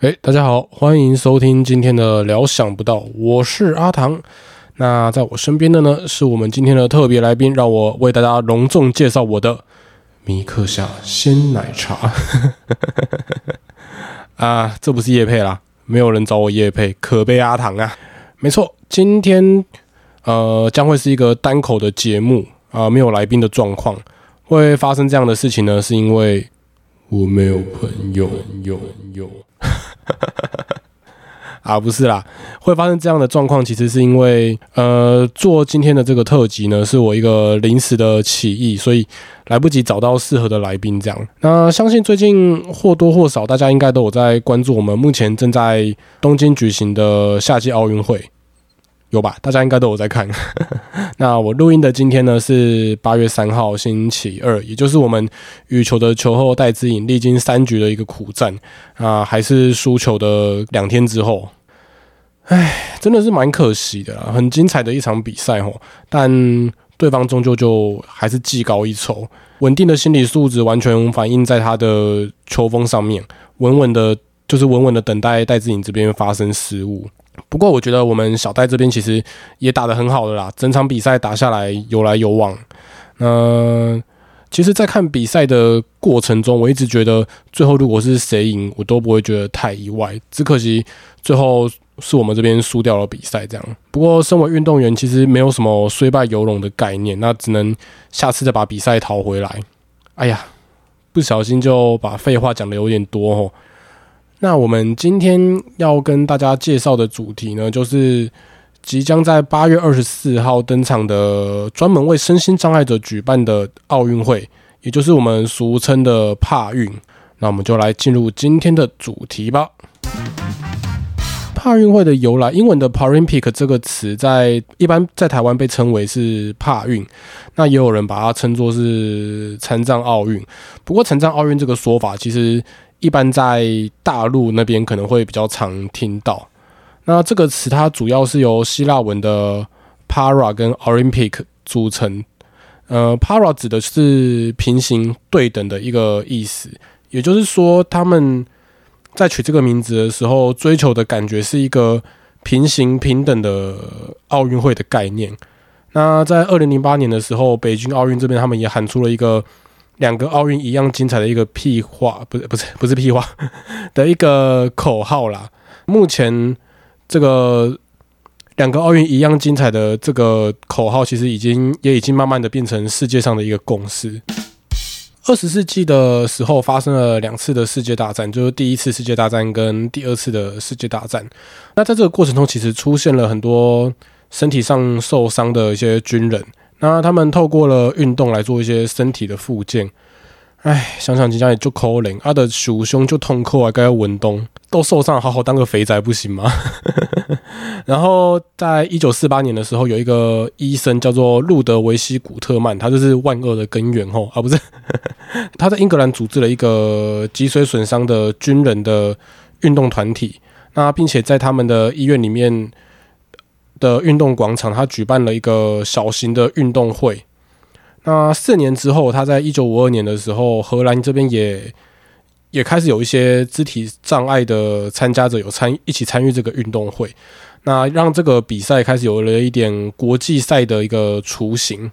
哎，大家好，欢迎收听今天的聊想不到，我是阿唐。那在我身边的呢，是我们今天的特别来宾，让我为大家隆重介绍我的米克夏鲜奶茶。啊，这不是叶配啦，没有人找我叶配，可悲阿唐啊！没错，今天呃将会是一个单口的节目啊，没有来宾的状况。会发生这样的事情呢，是因为我没有朋友，有有。啊，不是啦，会发生这样的状况，其实是因为，呃，做今天的这个特辑呢，是我一个临时的起意，所以来不及找到适合的来宾。这样，那相信最近或多或少，大家应该都有在关注我们目前正在东京举行的夏季奥运会。有吧？大家应该都有在看。那我录音的今天呢是八月三号星期二，也就是我们羽球的球后戴资颖历经三局的一个苦战啊，还是输球的两天之后，唉，真的是蛮可惜的啦。很精彩的一场比赛哦，但对方终究就还是技高一筹，稳定的心理素质完全反映在他的球风上面，稳稳的，就是稳稳的等待戴资颖这边发生失误。不过我觉得我们小戴这边其实也打得很好的啦，整场比赛打下来有来有往。那其实，在看比赛的过程中，我一直觉得最后如果是谁赢，我都不会觉得太意外。只可惜最后是我们这边输掉了比赛，这样。不过身为运动员，其实没有什么虽败犹荣的概念，那只能下次再把比赛讨回来。哎呀，不小心就把废话讲的有点多哦。那我们今天要跟大家介绍的主题呢，就是即将在八月二十四号登场的专门为身心障碍者举办的奥运会，也就是我们俗称的帕运。那我们就来进入今天的主题吧。帕运会的由来，英文的 Paralympic 这个词在一般在台湾被称为是帕运，那也有人把它称作是残障奥运。不过残障奥运这个说法其实。一般在大陆那边可能会比较常听到。那这个词它主要是由希腊文的 para 跟 Olympic 组成。呃，para 指的是平行对等的一个意思，也就是说他们在取这个名字的时候追求的感觉是一个平行平等的奥运会的概念。那在二零零八年的时候，北京奥运这边他们也喊出了一个。两个奥运一样精彩的一个屁话，不是不是不是屁话 的一个口号啦。目前这个两个奥运一样精彩的这个口号，其实已经也已经慢慢的变成世界上的一个共识。二十世纪的时候发生了两次的世界大战，就是第一次世界大战跟第二次的世界大战。那在这个过程中，其实出现了很多身体上受伤的一些军人。那他们透过了运动来做一些身体的复健，哎，想想今天也就扣零，他的鼠胸就痛扣啊，该要文东都受伤，好好当个肥宅不行吗？然后在一九四八年的时候，有一个医生叫做路德维希古特曼，他就是万恶的根源吼啊，不是，他在英格兰组织了一个脊髓损伤的军人的运动团体，那并且在他们的医院里面。的运动广场，他举办了一个小型的运动会。那四年之后，他在一九五二年的时候，荷兰这边也也开始有一些肢体障碍的参加者有参一起参与这个运动会。那让这个比赛开始有了一点国际赛的一个雏形。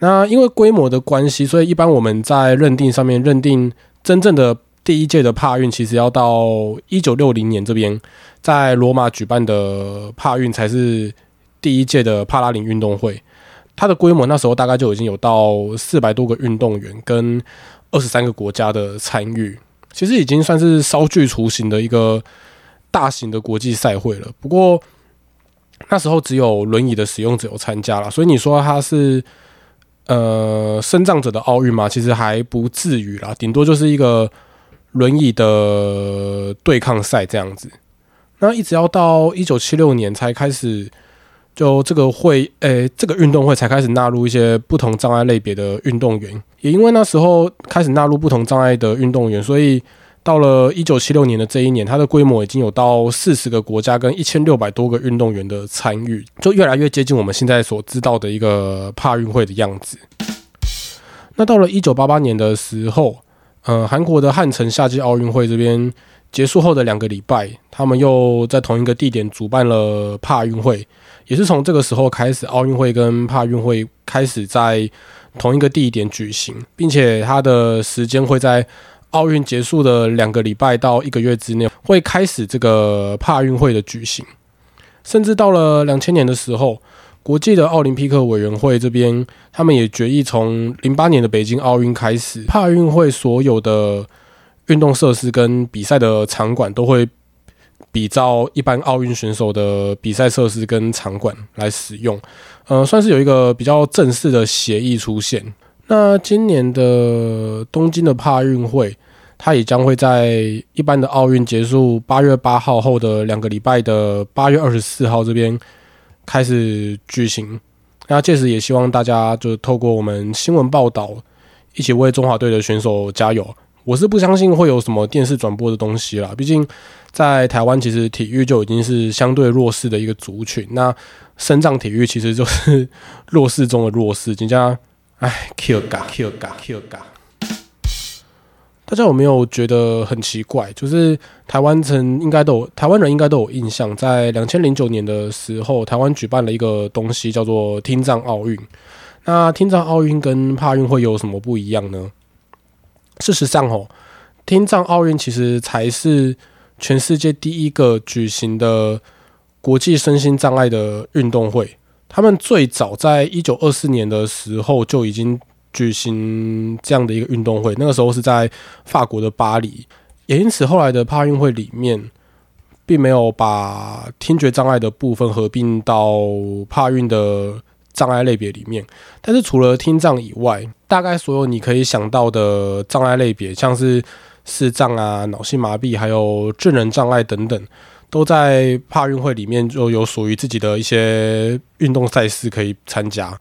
那因为规模的关系，所以一般我们在认定上面认定真正的。第一届的帕运其实要到一九六零年这边，在罗马举办的帕运才是第一届的帕拉林运动会。它的规模那时候大概就已经有到四百多个运动员跟二十三个国家的参与，其实已经算是稍具雏形的一个大型的国际赛会了。不过那时候只有轮椅的使用者有参加了，所以你说它是呃身障者的奥运嘛？其实还不至于啦，顶多就是一个。轮椅的对抗赛这样子，那一直要到一九七六年才开始，就这个会，诶，这个运动会才开始纳入一些不同障碍类别的运动员。也因为那时候开始纳入不同障碍的运动员，所以到了一九七六年的这一年，它的规模已经有到四十个国家跟一千六百多个运动员的参与，就越来越接近我们现在所知道的一个帕运会的样子。那到了一九八八年的时候。呃，韩国的汉城夏季奥运会这边结束后的两个礼拜，他们又在同一个地点主办了帕运会，也是从这个时候开始，奥运会跟帕运会开始在同一个地点举行，并且它的时间会在奥运结束的两个礼拜到一个月之内会开始这个帕运会的举行，甚至到了两千年的时候，国际的奥林匹克委员会这边，他们也决议从零八年的北京奥运开始，帕运会所有的。运动设施跟比赛的场馆都会比照一般奥运选手的比赛设施跟场馆来使用，呃，算是有一个比较正式的协议出现。那今年的东京的帕运会，它也将会在一般的奥运结束八月八号后的两个礼拜的八月二十四号这边开始举行。那届时也希望大家就透过我们新闻报道，一起为中华队的选手加油。我是不相信会有什么电视转播的东西啦，毕竟在台湾其实体育就已经是相对弱势的一个族群，那身障体育其实就是 弱势中的弱势，人家哎，Q 嘎 Q 嘎 Q 嘎。大家有没有觉得很奇怪？就是台湾曾应该都有台湾人应该都有印象，在两千零九年的时候，台湾举办了一个东西叫做听障奥运。那听障奥运跟帕运会有什么不一样呢？事实上，哦，听障奥运其实才是全世界第一个举行的国际身心障碍的运动会。他们最早在一九二四年的时候就已经举行这样的一个运动会，那个时候是在法国的巴黎。也因此，后来的帕运会里面，并没有把听觉障碍的部分合并到帕运的。障碍类别里面，但是除了听障以外，大概所有你可以想到的障碍类别，像是视障啊、脑性麻痹，还有智能障碍等等，都在帕运会里面就有属于自己的一些运动赛事可以参加。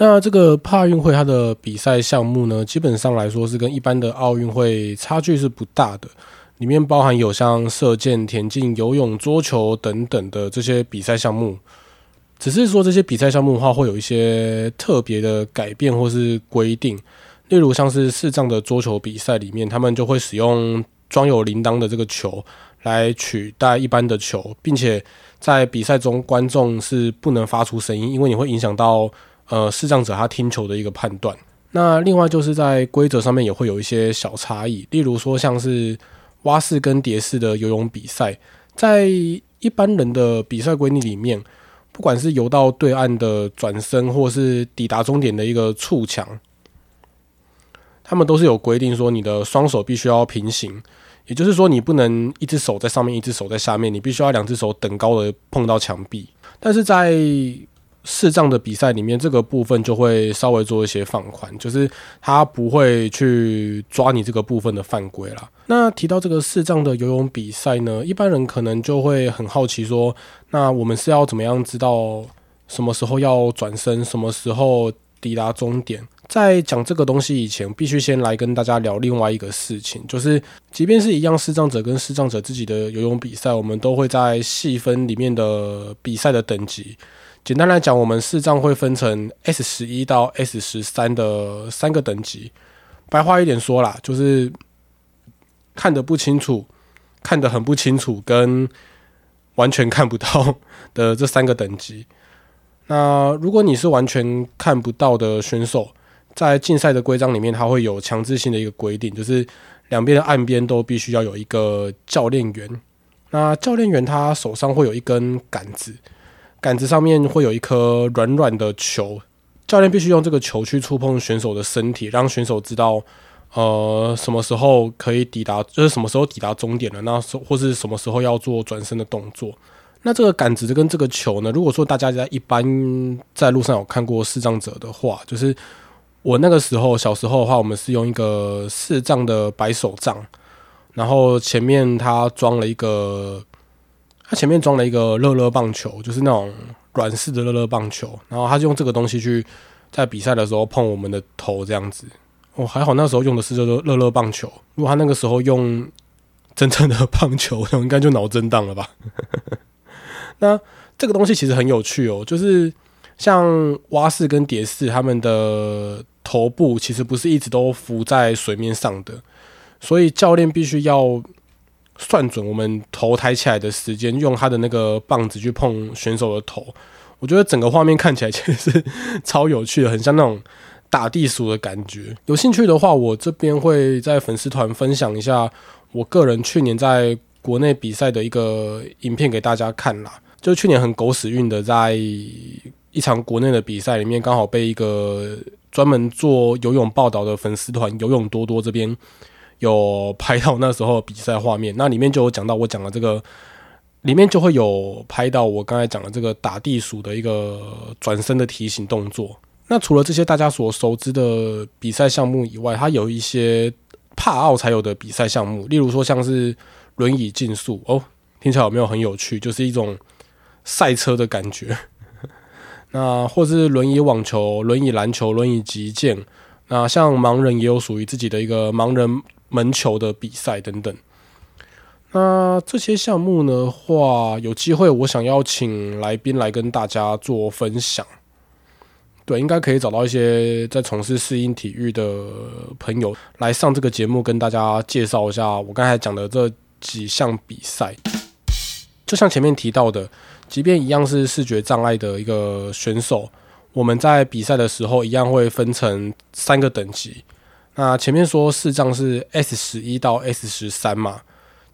那这个帕运会它的比赛项目呢，基本上来说是跟一般的奥运会差距是不大的，里面包含有像射箭、田径、游泳、桌球等等的这些比赛项目。只是说这些比赛项目的话，会有一些特别的改变或是规定，例如像是视障的桌球比赛里面，他们就会使用装有铃铛的这个球来取代一般的球，并且在比赛中观众是不能发出声音，因为你会影响到呃视障者他听球的一个判断。那另外就是在规则上面也会有一些小差异，例如说像是蛙式跟蝶式的游泳比赛，在一般人的比赛规定里面。不管是游到对岸的转身，或是抵达终点的一个触墙，他们都是有规定说，你的双手必须要平行，也就是说，你不能一只手在上面，一只手在下面，你必须要两只手等高的碰到墙壁。但是在视障的比赛里面，这个部分就会稍微做一些放宽，就是他不会去抓你这个部分的犯规了。那提到这个视障的游泳比赛呢，一般人可能就会很好奇说，那我们是要怎么样知道什么时候要转身，什么时候抵达终点？在讲这个东西以前，必须先来跟大家聊另外一个事情，就是即便是一样视障者跟视障者自己的游泳比赛，我们都会在细分里面的比赛的等级。简单来讲，我们视障会分成 S 十一到 S 十三的三个等级。白话一点说啦，就是看得不清楚、看得很不清楚跟完全看不到 的这三个等级。那如果你是完全看不到的选手，在竞赛的规章里面，它会有强制性的一个规定，就是两边的岸边都必须要有一个教练员。那教练员他手上会有一根杆子。杆子上面会有一颗软软的球，教练必须用这个球去触碰选手的身体，让选手知道，呃，什么时候可以抵达，就是什么时候抵达终点了，那时或是什么时候要做转身的动作。那这个杆子跟这个球呢？如果说大家在一般在路上有看过视障者的话，就是我那个时候小时候的话，我们是用一个视障的白手杖，然后前面它装了一个。他前面装了一个乐乐棒球，就是那种软式的乐乐棒球，然后他就用这个东西去在比赛的时候碰我们的头，这样子。哦，还好那时候用的是乐乐乐乐棒球，如果他那个时候用真正的 棒球，应该就脑震荡了吧？那这个东西其实很有趣哦，就是像蛙式跟蝶式，他们的头部其实不是一直都浮在水面上的。所以教练必须要算准我们头抬起来的时间，用他的那个棒子去碰选手的头。我觉得整个画面看起来其实是超有趣的，很像那种打地鼠的感觉。有兴趣的话，我这边会在粉丝团分享一下我个人去年在国内比赛的一个影片给大家看啦。就去年很狗屎运的，在一场国内的比赛里面，刚好被一个专门做游泳报道的粉丝团“游泳多多”这边有拍到那时候比赛画面，那里面就有讲到我讲的这个，里面就会有拍到我刚才讲的这个打地鼠的一个转身的提醒动作。那除了这些大家所熟知的比赛项目以外，它有一些帕奥才有的比赛项目，例如说像是轮椅竞速哦，听起来有没有很有趣？就是一种赛车的感觉。那或是轮椅网球、轮椅篮球、轮椅击剑，那像盲人也有属于自己的一个盲人门球的比赛等等。那这些项目的话，有机会我想邀请来宾来跟大家做分享。对，应该可以找到一些在从事适应体育的朋友来上这个节目，跟大家介绍一下我刚才讲的这几项比赛。就像前面提到的。即便一样是视觉障碍的一个选手，我们在比赛的时候一样会分成三个等级。那前面说视障是 S 十一到 S 十三嘛，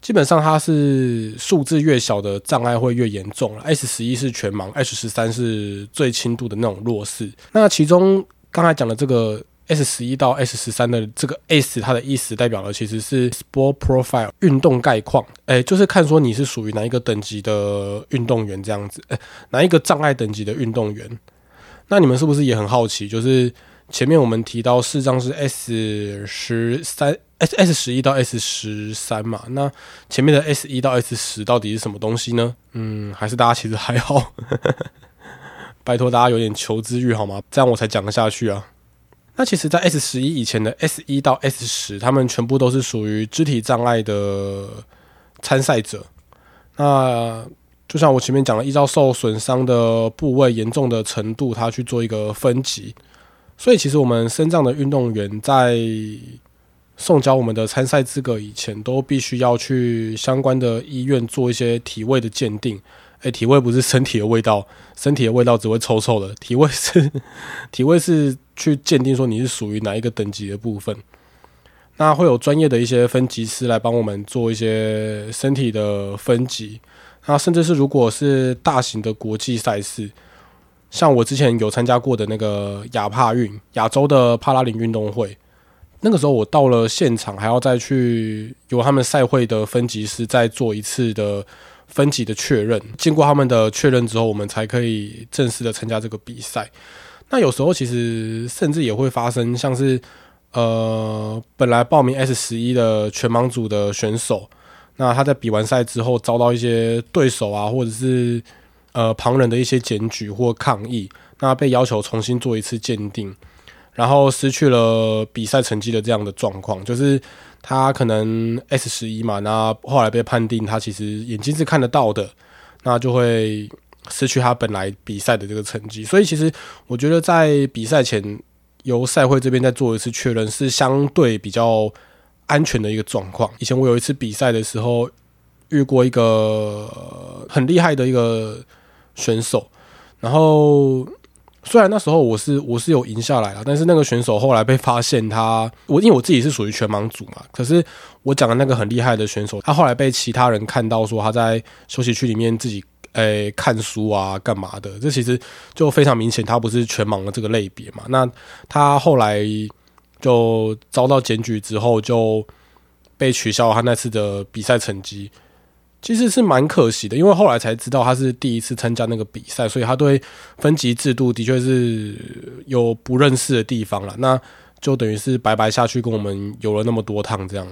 基本上它是数字越小的障碍会越严重。S 十一是全盲，S 十三是最轻度的那种弱视。那其中刚才讲的这个。S 十一到 S 十三的这个 S，它的意思代表的其实是 Sport Profile 运动概况，哎，就是看说你是属于哪一个等级的运动员这样子，哎，哪一个障碍等级的运动员？那你们是不是也很好奇？就是前面我们提到四张是 S 十三 S S 十一到 S 十三嘛，那前面的 S 一到 S 十到底是什么东西呢？嗯，还是大家其实还好，拜托大家有点求知欲好吗？这样我才讲得下去啊。那其实，在 S 十一以前的 S 一到 S 十，他们全部都是属于肢体障碍的参赛者。那就像我前面讲了，依照受损伤的部位严重的程度，他去做一个分级。所以，其实我们身障的运动员在送交我们的参赛资格以前，都必须要去相关的医院做一些体位的鉴定。诶，体味不是身体的味道，身体的味道只会臭臭的。体味是 体味是去鉴定说你是属于哪一个等级的部分。那会有专业的一些分级师来帮我们做一些身体的分级。那甚至是如果是大型的国际赛事，像我之前有参加过的那个亚帕运，亚洲的帕拉林运动会，那个时候我到了现场，还要再去由他们赛会的分级师再做一次的。分级的确认，经过他们的确认之后，我们才可以正式的参加这个比赛。那有时候其实甚至也会发生，像是呃，本来报名 S 十一的全盲组的选手，那他在比完赛之后遭到一些对手啊，或者是呃旁人的一些检举或抗议，那被要求重新做一次鉴定，然后失去了比赛成绩的这样的状况，就是。他可能 S 十一嘛，那后来被判定他其实眼睛是看得到的，那就会失去他本来比赛的这个成绩。所以其实我觉得在比赛前由赛会这边再做一次确认是相对比较安全的一个状况。以前我有一次比赛的时候遇过一个很厉害的一个选手，然后。虽然那时候我是我是有赢下来了，但是那个选手后来被发现他我因为我自己是属于全盲组嘛，可是我讲的那个很厉害的选手，他后来被其他人看到说他在休息区里面自己诶看书啊干嘛的，这其实就非常明显他不是全盲的这个类别嘛。那他后来就遭到检举之后就被取消他那次的比赛成绩。其实是蛮可惜的，因为后来才知道他是第一次参加那个比赛，所以他对分级制度的确是有不认识的地方了。那就等于是白白下去跟我们游了那么多趟，这样，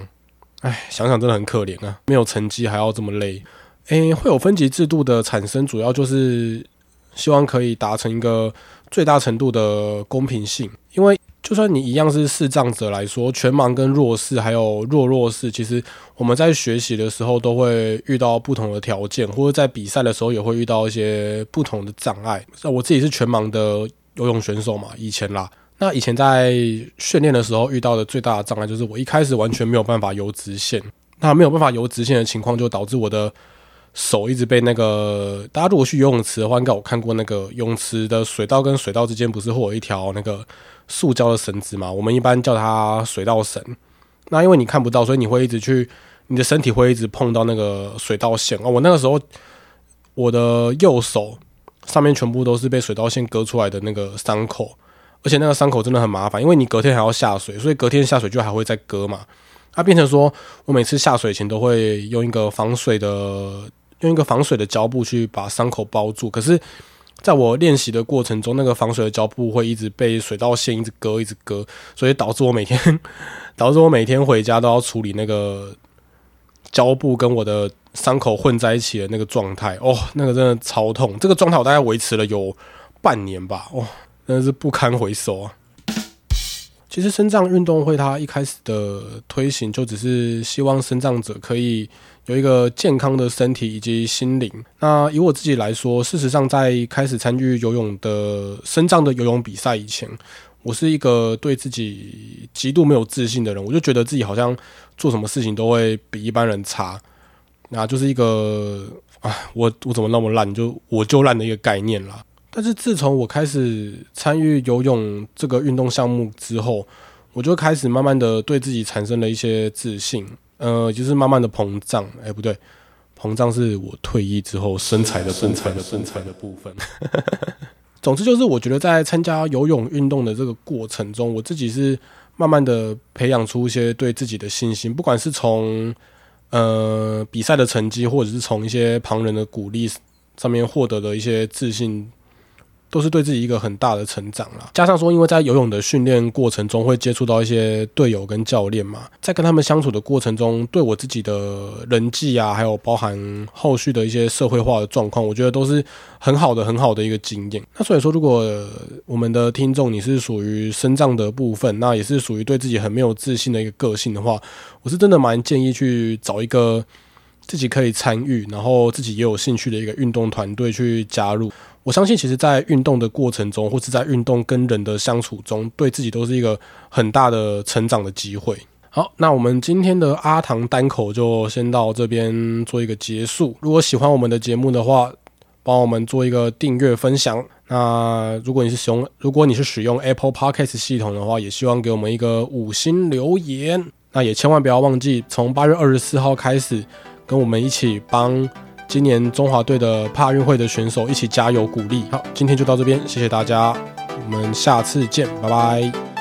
唉，想想真的很可怜啊！没有成绩还要这么累。诶，会有分级制度的产生，主要就是希望可以达成一个最大程度的公平性，因为。就算你一样是视障者来说，全盲跟弱视还有弱弱视，其实我们在学习的时候都会遇到不同的条件，或者在比赛的时候也会遇到一些不同的障碍。那我自己是全盲的游泳选手嘛，以前啦，那以前在训练的时候遇到的最大的障碍就是我一开始完全没有办法游直线，那没有办法游直线的情况就导致我的手一直被那个大家如果去游泳池的话，应该有看过那个泳池的水道跟水道之间不是会有一条那个塑胶的绳子嘛？我们一般叫它水道绳。那因为你看不到，所以你会一直去，你的身体会一直碰到那个水道线哦。我那个时候我的右手上面全部都是被水道线割出来的那个伤口。而且那个伤口真的很麻烦，因为你隔天还要下水，所以隔天下水就还会再割嘛。它变成说我每次下水前都会用一个防水的用一个防水的胶布去把伤口包住。可是在我练习的过程中，那个防水的胶布会一直被水道线一直割，一直割，所以导致我每天 导致我每天回家都要处理那个胶布跟我的伤口混在一起的那个状态。哦，那个真的超痛。这个状态我大概维持了有半年吧。哦。真的是不堪回首啊！其实生障运动会它一开始的推行就只是希望生障者可以有一个健康的身体以及心灵。那以我自己来说，事实上在开始参与游泳的生障的游泳比赛以前，我是一个对自己极度没有自信的人。我就觉得自己好像做什么事情都会比一般人差，那就是一个啊，我我怎么那么烂，就我就烂的一个概念啦。但是自从我开始参与游泳这个运动项目之后，我就开始慢慢的对自己产生了一些自信，呃，就是慢慢的膨胀。哎，不对，膨胀是我退役之后身材的身材的身材的部分。总之就是，我觉得在参加游泳运动的这个过程中，我自己是慢慢的培养出一些对自己的信心，不管是从呃比赛的成绩，或者是从一些旁人的鼓励上面获得的一些自信。都是对自己一个很大的成长啦。加上说，因为在游泳的训练过程中会接触到一些队友跟教练嘛，在跟他们相处的过程中，对我自己的人际啊，还有包含后续的一些社会化的状况，我觉得都是很好的、很好的一个经验。那所以说，如果我们的听众你是属于身障的部分，那也是属于对自己很没有自信的一个个性的话，我是真的蛮建议去找一个自己可以参与，然后自己也有兴趣的一个运动团队去加入。我相信，其实，在运动的过程中，或是在运动跟人的相处中，对自己都是一个很大的成长的机会。好，那我们今天的阿唐单口就先到这边做一个结束。如果喜欢我们的节目的话，帮我们做一个订阅分享。那如果你是使用，如果你是使用 Apple Podcast 系统的话，也希望给我们一个五星留言。那也千万不要忘记，从八月二十四号开始，跟我们一起帮。今年中华队的帕运会的选手一起加油鼓励。好，今天就到这边，谢谢大家，我们下次见，拜拜。